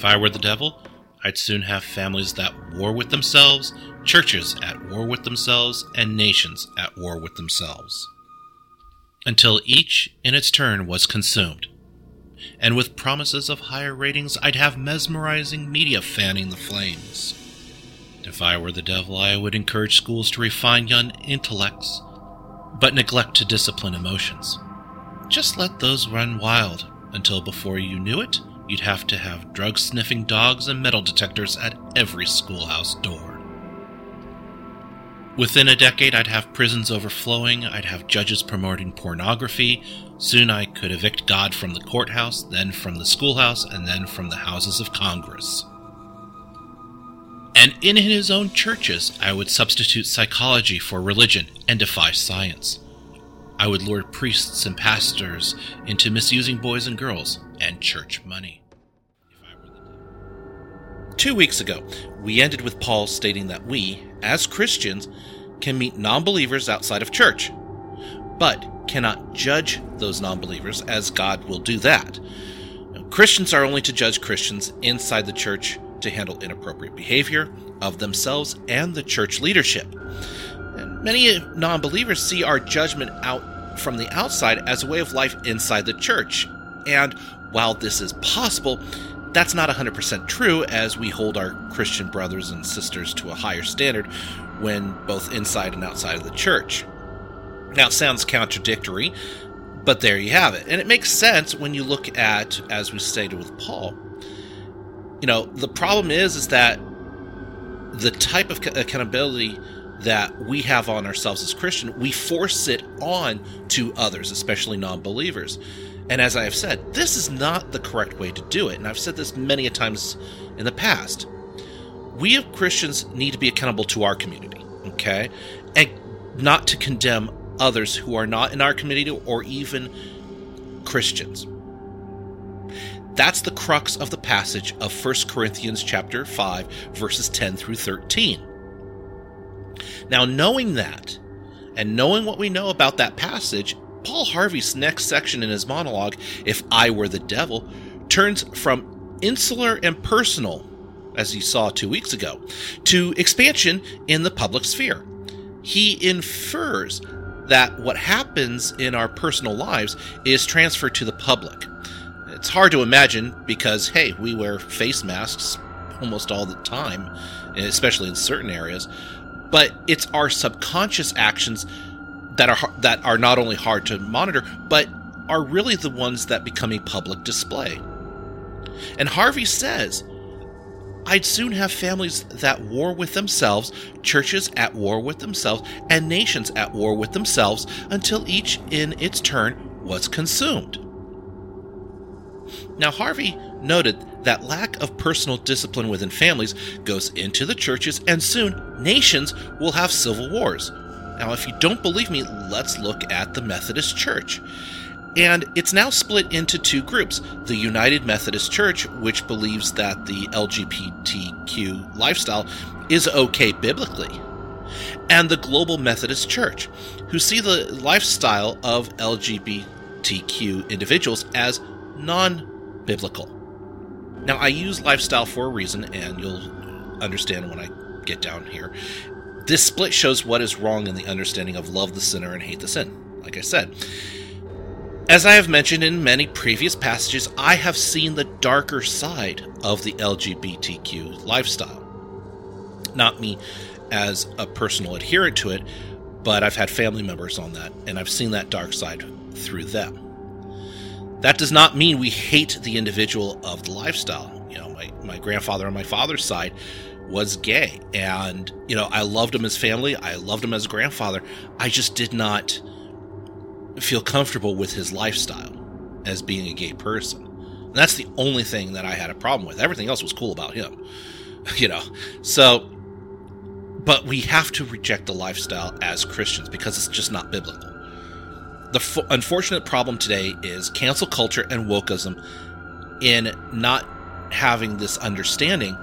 If I were the devil, I'd soon have families that war with themselves, churches at war with themselves, and nations at war with themselves. Until each, in its turn, was consumed. And with promises of higher ratings, I'd have mesmerizing media fanning the flames. If I were the devil, I would encourage schools to refine young intellects, but neglect to discipline emotions. Just let those run wild until before you knew it, you'd have to have drug sniffing dogs and metal detectors at every schoolhouse door. Within a decade, I'd have prisons overflowing, I'd have judges promoting pornography. Soon I could evict God from the courthouse, then from the schoolhouse, and then from the houses of Congress. And in his own churches, I would substitute psychology for religion and defy science. I would lure priests and pastors into misusing boys and girls and church money. Two weeks ago, we ended with Paul stating that we, as Christians, can meet non believers outside of church, but cannot judge those non believers as God will do that. Christians are only to judge Christians inside the church to handle inappropriate behavior of themselves and the church leadership. And many non believers see our judgment out from the outside as a way of life inside the church. And while this is possible, that's not 100% true, as we hold our Christian brothers and sisters to a higher standard when both inside and outside of the church. Now, it sounds contradictory, but there you have it. And it makes sense when you look at, as we stated with Paul, you know, the problem is, is that the type of accountability that we have on ourselves as Christian, we force it on to others, especially non believers. And as I have said, this is not the correct way to do it. And I've said this many a times in the past. We as Christians need to be accountable to our community, okay? And not to condemn others who are not in our community or even Christians. That's the crux of the passage of 1 Corinthians chapter 5 verses 10 through 13. Now knowing that and knowing what we know about that passage, Paul Harvey's next section in his monologue, If I Were the Devil, turns from insular and personal, as you saw two weeks ago, to expansion in the public sphere. He infers that what happens in our personal lives is transferred to the public. It's hard to imagine because, hey, we wear face masks almost all the time, especially in certain areas. But it's our subconscious actions that are that are not only hard to monitor, but are really the ones that become a public display. And Harvey says, I'd soon have families that war with themselves, churches at war with themselves, and nations at war with themselves until each in its turn was consumed. Now, Harvey noted that lack of personal discipline within families goes into the churches, and soon nations will have civil wars. Now, if you don't believe me, let's look at the Methodist Church. And it's now split into two groups the United Methodist Church, which believes that the LGBTQ lifestyle is okay biblically, and the Global Methodist Church, who see the lifestyle of LGBTQ individuals as non biblical. Now, I use lifestyle for a reason, and you'll understand when I get down here. This split shows what is wrong in the understanding of love the sinner and hate the sin, like I said. As I have mentioned in many previous passages, I have seen the darker side of the LGBTQ lifestyle. Not me as a personal adherent to it, but I've had family members on that, and I've seen that dark side through them. That does not mean we hate the individual of the lifestyle. You know, my, my grandfather on my father's side was gay. And, you know, I loved him as family. I loved him as grandfather. I just did not feel comfortable with his lifestyle as being a gay person. And that's the only thing that I had a problem with. Everything else was cool about him. You know, so, but we have to reject the lifestyle as Christians because it's just not biblical. The f- unfortunate problem today is cancel culture and wokeism in not having this understanding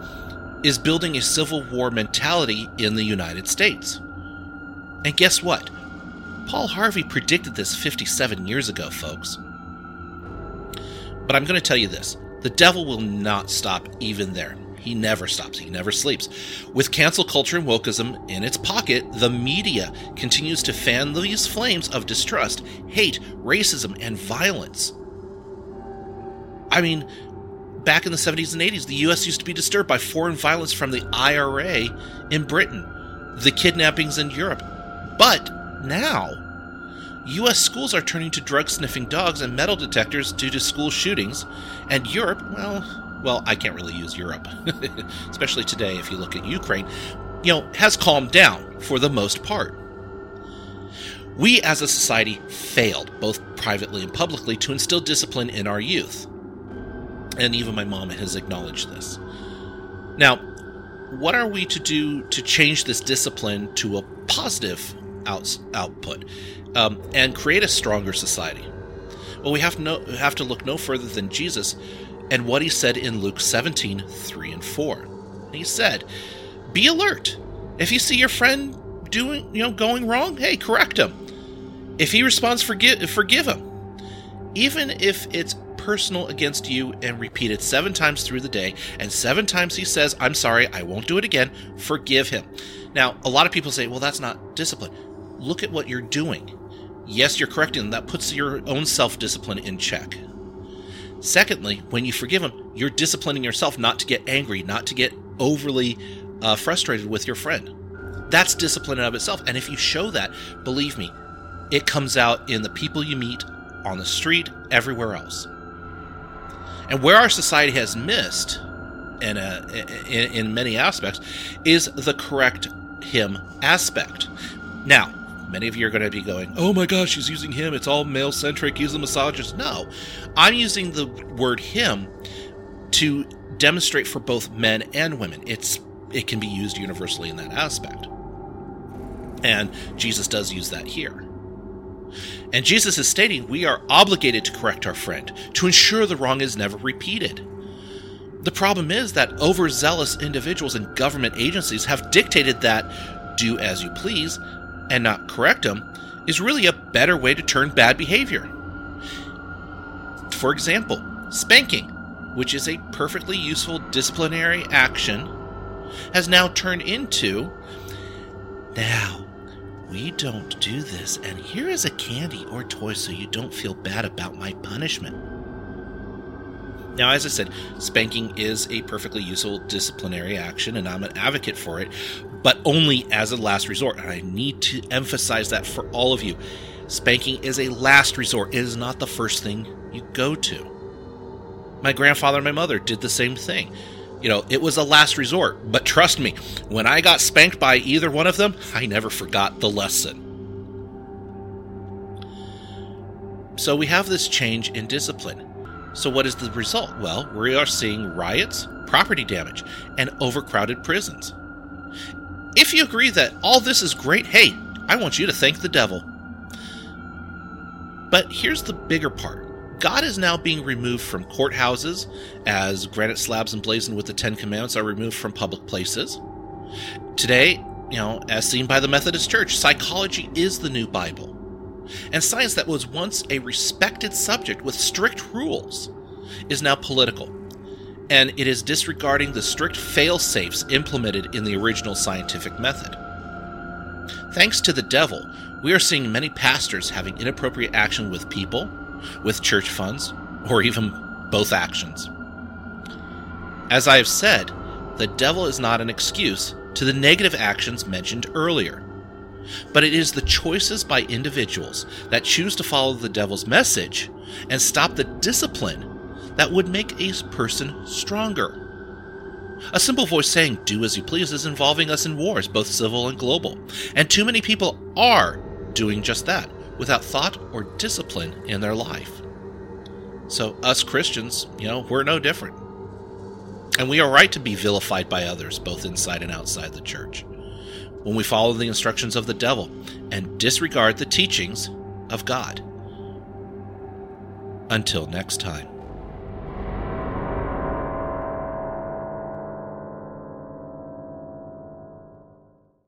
is building a civil war mentality in the United States. And guess what? Paul Harvey predicted this 57 years ago, folks. But I'm going to tell you this The devil will not stop even there. He never stops. He never sleeps. With cancel culture and wokeism in its pocket, the media continues to fan these flames of distrust, hate, racism, and violence. I mean, back in the 70s and 80s, the US used to be disturbed by foreign violence from the IRA in Britain, the kidnappings in Europe. But now, US schools are turning to drug sniffing dogs and metal detectors due to school shootings, and Europe, well, well, I can't really use Europe, especially today if you look at Ukraine, you know, has calmed down for the most part. We as a society failed, both privately and publicly, to instill discipline in our youth. And even my mom has acknowledged this. Now, what are we to do to change this discipline to a positive out- output um, and create a stronger society? Well, we have, no, have to look no further than Jesus and what he said in Luke 17 3 and 4. He said, Be alert. If you see your friend doing, you know, going wrong, hey, correct him. If he responds, forgive, forgive him. Even if it's personal against you and repeat it seven times through the day, and seven times he says, I'm sorry, I won't do it again, forgive him. Now, a lot of people say, well, that's not discipline. Look at what you're doing. Yes, you're correcting them. That puts your own self discipline in check. Secondly, when you forgive them, you're disciplining yourself not to get angry, not to get overly uh, frustrated with your friend. That's discipline in of itself. And if you show that, believe me, it comes out in the people you meet on the street, everywhere else. And where our society has missed, in, a, in, in many aspects, is the correct him aspect. Now, Many of you are going to be going, oh my gosh, he's using him. It's all male centric. He's a misogynist. No, I'm using the word him to demonstrate for both men and women. It's it can be used universally in that aspect. And Jesus does use that here. And Jesus is stating we are obligated to correct our friend, to ensure the wrong is never repeated. The problem is that overzealous individuals and government agencies have dictated that do as you please, and not correct them is really a better way to turn bad behavior. For example, spanking, which is a perfectly useful disciplinary action, has now turned into now, we don't do this, and here is a candy or toy so you don't feel bad about my punishment. Now, as I said, spanking is a perfectly useful disciplinary action, and I'm an advocate for it, but only as a last resort. And I need to emphasize that for all of you. Spanking is a last resort, it is not the first thing you go to. My grandfather and my mother did the same thing. You know, it was a last resort, but trust me, when I got spanked by either one of them, I never forgot the lesson. So we have this change in discipline. So, what is the result? Well, we are seeing riots, property damage, and overcrowded prisons. If you agree that all this is great, hey, I want you to thank the devil. But here's the bigger part God is now being removed from courthouses, as granite slabs emblazoned with the Ten Commandments are removed from public places. Today, you know, as seen by the Methodist Church, psychology is the new Bible and science that was once a respected subject with strict rules is now political, and it is disregarding the strict fail safes implemented in the original scientific method. Thanks to the devil, we are seeing many pastors having inappropriate action with people, with church funds, or even both actions. As I have said, the devil is not an excuse to the negative actions mentioned earlier but it is the choices by individuals that choose to follow the devil's message and stop the discipline that would make a person stronger. A simple voice saying, Do as you please, is involving us in wars, both civil and global. And too many people are doing just that without thought or discipline in their life. So, us Christians, you know, we're no different. And we are right to be vilified by others, both inside and outside the church when we follow the instructions of the devil and disregard the teachings of God. Until next time.